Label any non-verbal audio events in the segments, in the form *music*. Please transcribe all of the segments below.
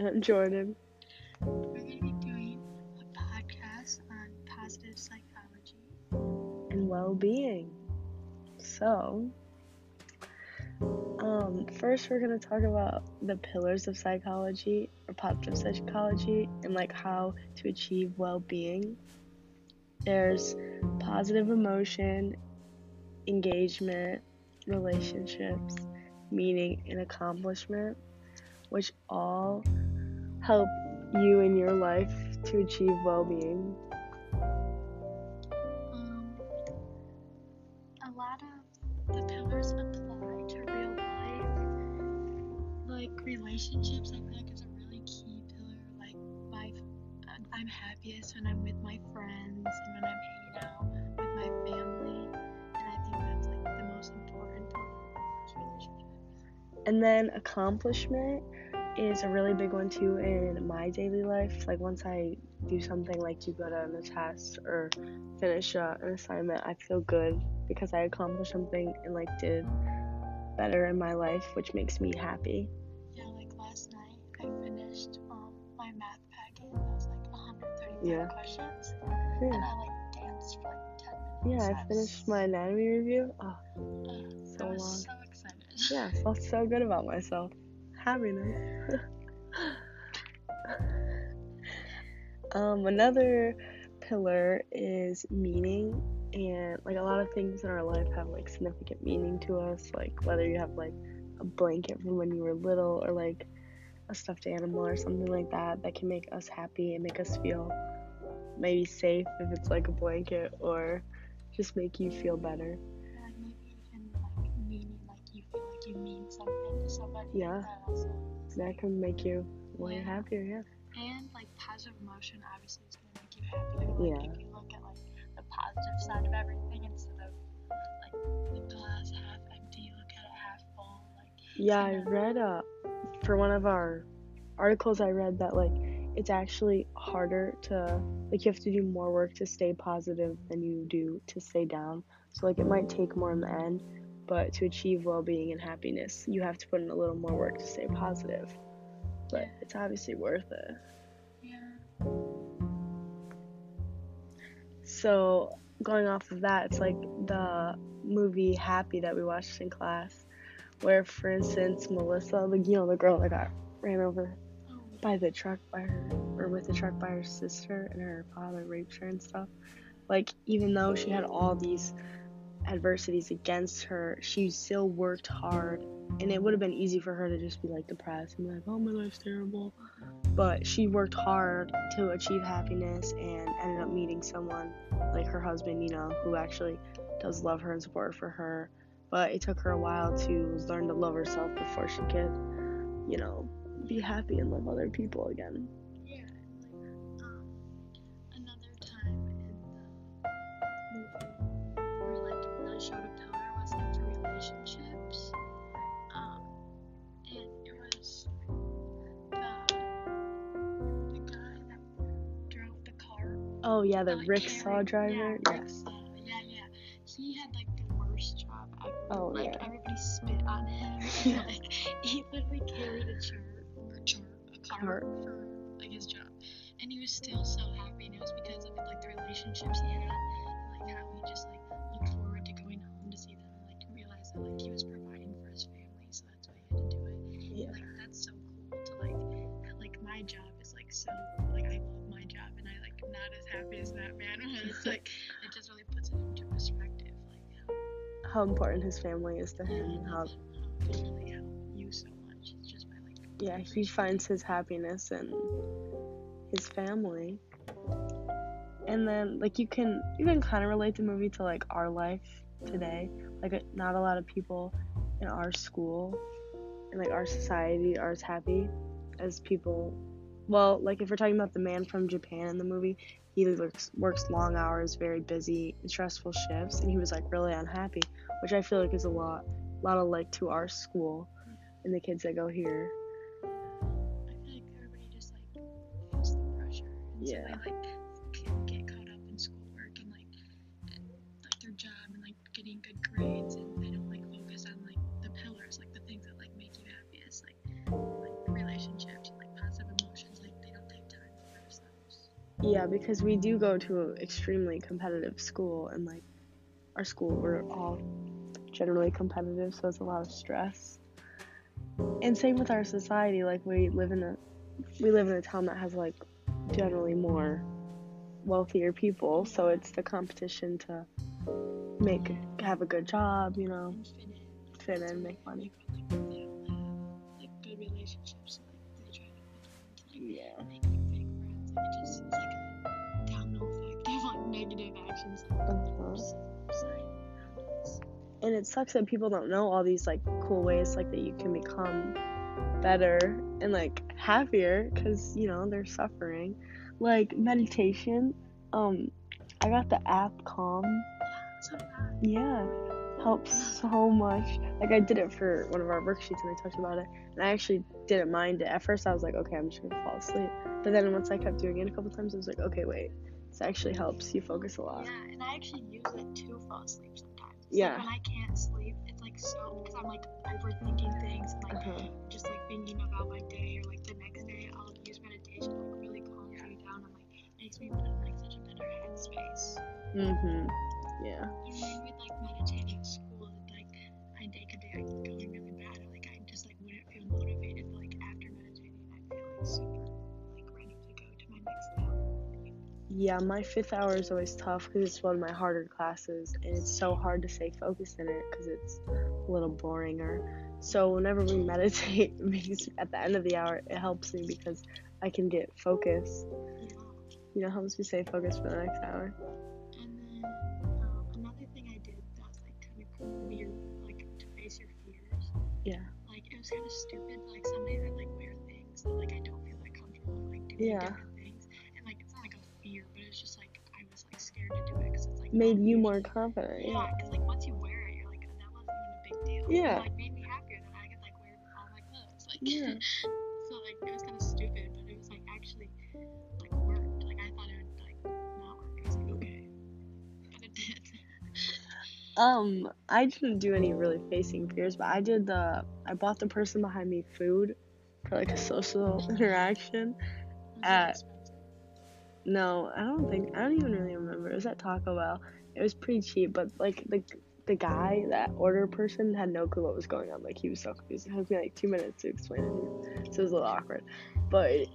And I'm Jordan. We're going to be doing a podcast on positive psychology. and well-being. So, um, first we're gonna talk about the pillars of psychology or positive psychology and like how to achieve well-being. There's positive emotion, engagement, relationships, meaning, and accomplishment, which all help you in your life to achieve well-being. Um, a lot of the pillars apply to real life. Like relationships, I feel like is a really key pillar. Like my, I'm- happiest when I'm with my friends and when I'm hanging out with my family. And I think that's like the most important pillar is relationships. And then accomplishment is a really big one too in my daily life. Like once I do something like do good on a test or finish uh, an assignment, I feel good because I accomplished something and like did better in my life, which makes me happy. Yeah, like last night I finished um, my math packet. That was like 135 Yeah. questions. Yeah, And I like danced for like 10 minutes. yeah I finished my anatomy review. Oh, Uh, so I was long. so excited. yeah, I felt so good about myself. Happiness. *laughs* um, another pillar is meaning, and like a lot of things in our life have like significant meaning to us. Like whether you have like a blanket from when you were little, or like a stuffed animal or something like that, that can make us happy and make us feel maybe safe if it's like a blanket, or just make you feel better. Yeah. That. Can make you way Yeah. happier. Yeah. And like positive emotion obviously is gonna make you happier. Like Yeah. if you look at like the positive side of everything instead of like the glass half empty, look at it half full. Like Yeah, I read uh for one of our articles I read that like it's actually harder to like you have to do more work to stay positive than you do to stay down. So like it might take more in the end, but to achieve well-being and happiness, you have to put in a little more work to stay positive. But it's obviously worth it. yeah. So going off of that, it's like the movie Happy that we watched in class, where for instance Melissa, like you know the girl that got ran over by the truck by her or with the truck by her sister and her father raped her and stuff. Like even though she had all these adversities against her, she still worked hard and it would have been easy for her to just be like depressed and be like, Oh my life's terrible. But she worked hard to achieve happiness and ended up meeting someone like her husband, you know, who actually does love her and support her for her. But it took her a while to learn to love herself before she could, you know, be happy and love other people again. Relationships. Um, and it was the the guy that drove the car. Oh yeah, the that, like, ricksaw driver. Yeah, Yes. ricksaw. Yeah, yeah. He had like the worst job ever. Oh, like yeah. everybody spit on him. *laughs* Yeah. like he literally carried a chart, a chart, a car Cart. for like his job, and he was still so happy, and it was because of like the relationships he had, and like how he just like that like he was providing for his family, so that's why he had to do it. Yeah. Like that's so cool to like like my job is like so like I love my job and I like not as happy as that man *laughs* was. *laughs* like it just really puts it into perspective, like how How important his family is to him and how how really help you so much It's just by like yeah, he finds his happiness in his family. And then like you can you can kind of relate the movie to like our life today. Like not a lot of people in our school and like our society are as happy as people well, like if we're talking about the man from Japan in the movie, he works works long hours, very busy, stressful shifts, and he was like really unhappy, which I feel like is a lot, a lot of like to our school, and the kids that go here. I feel like everybody just like feels the pressure and so Yeah. they like Yeah, because we do go to an extremely competitive school, and like our school, we're all generally competitive, so it's a lot of stress. And same with our society. Like we live in a we live in a town that has like generally more wealthier people, so it's the competition to make have a good job, you know, fit in. fit in, make money. people, like, they don't have, good relationships, like, they try to put them Yeah. Negative actions Uh-huh. And it sucks that people don't know all these like cool ways like that you can become better and like happier because you know they're suffering. Like meditation. Um, I got the app Calm. So did I. Yeah, helps so much. Like I did it for one of our worksheets and I talked about it, and I actually didn't mind it. At first I was like, okay, I'm just gonna fall asleep. But then once I kept doing it a couple times, I was like, okay, wait, this actually helps you focus a lot. Yeah, and I actually use it to fall asleep sometimes. Yeah. Like when I can't sleep, it's like so because I'm like overthinking things and like Uh-huh. just like thinking about my day or like the next day. I'll use meditation to like really calm me down and like makes me put in like such a better headspace. Mhm. Yeah. Even with like meditating at school, like my day could be like Yeah, my fifth hour is always tough because it's one of my harder classes, and it's so hard to stay focused in it because it's a little boringer. So whenever we *laughs* meditate, *laughs* it at the end of the hour, it helps me because I can get focused. You know, helps me stay focused for the next hour. And then um, another thing I did that was like kind of weird, like to face your fears. Yeah. Like it was kind of stupid. Like some days I like wear things that like I don't feel like comfortable like doing Yeah. different Made you more confident. Yeah, Yeah. because like once you wear it, you're like "Oh, that wasn't even a big deal. Yeah. It, like made me happier that I could like wear all my clothes. Like Yeah. *laughs* so like it was kind of stupid, but it was like actually like worked. Like I thought it would like not work. I was like okay, but it did. *laughs* Um, I didn't do any really facing fears, but I did the. I bought the person behind me food for like a social *laughs* interaction. at. No, I don't think I don't even really remember. It was at Taco Bell. It was pretty cheap, but like the the guy, that order person, had no clue what was going on. Like he was so confused. It took me like two minutes to explain it so it was a little awkward. But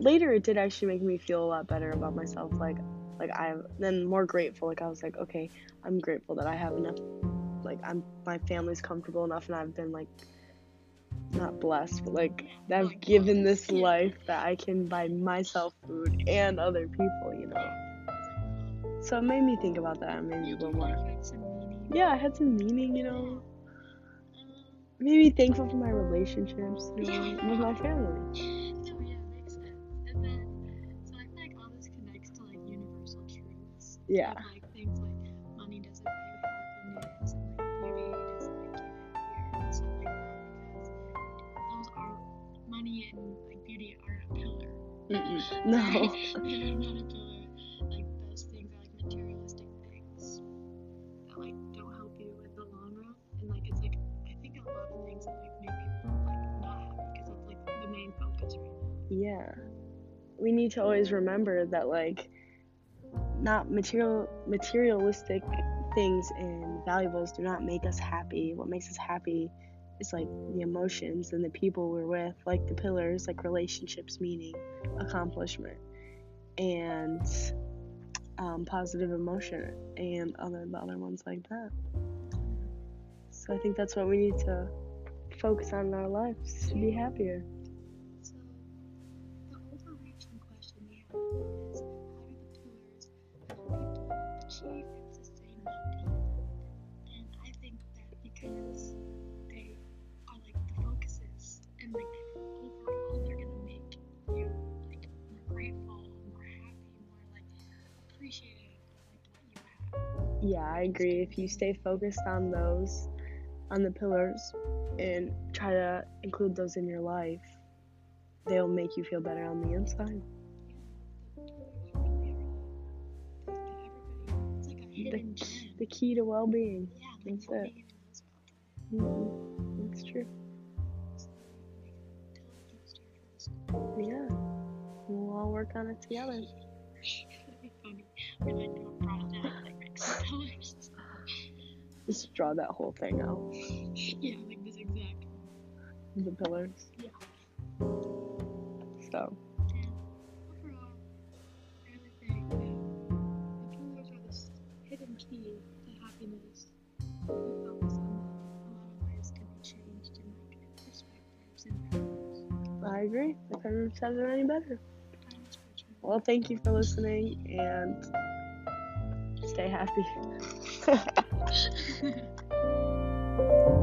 later, it did actually make me feel a lot better about myself. Like like I'm then more grateful. Like I was like, okay, I'm grateful that I have enough. Like I'm my family's comfortable enough, and I've been like not blessed, but like that I've given this life that I can buy myself food and other people, you know. So it made me think about that and maybe a You little more. like had some meaning. Yeah, I had some meaning, you know. Um, Made me thankful for my relationships, you know, with my family. Yeah, money and like beauty aren't a pillar. Mm-mm. *laughs* No. They're not a pillar. Like those things are like materialistic things that like don't help you in the long run. And like it's like I think a lot of things that like make people like not happy because that's like the main focus right now. Yeah. We need to always remember that like not material materialistic things and valuables do not make us happy. What makes us happy is like the emotions and the people we're with, like the pillars, like relationships, meaning, accomplishment, and um, positive emotion, and other the other ones like that. So I think that's what we need to focus on in our lives to be happier. Achieve and sustain? And I think that because Yeah, I agree. If you stay focused on those, on the pillars, and try to include those in your life, they'll make you feel better on the inside. It's like a hidden gem. The key to well being. Yeah, that's it. even knows about them. hmm That's true. So make it intelligence steer for the school. Yeah. We'll all work on it together. *laughs* like make some pillars. *laughs* Just draw that whole thing out. yeah, like this exact. The pillars. Yeah. So And overall, I really think that the pillars are this hidden key to happiness. We focus on them. A lot of ways can be changed in like perspectives and values. I agree. I couldn't have said it any better. That's for sure. Well, thank you for listening and stay happy. *laughs*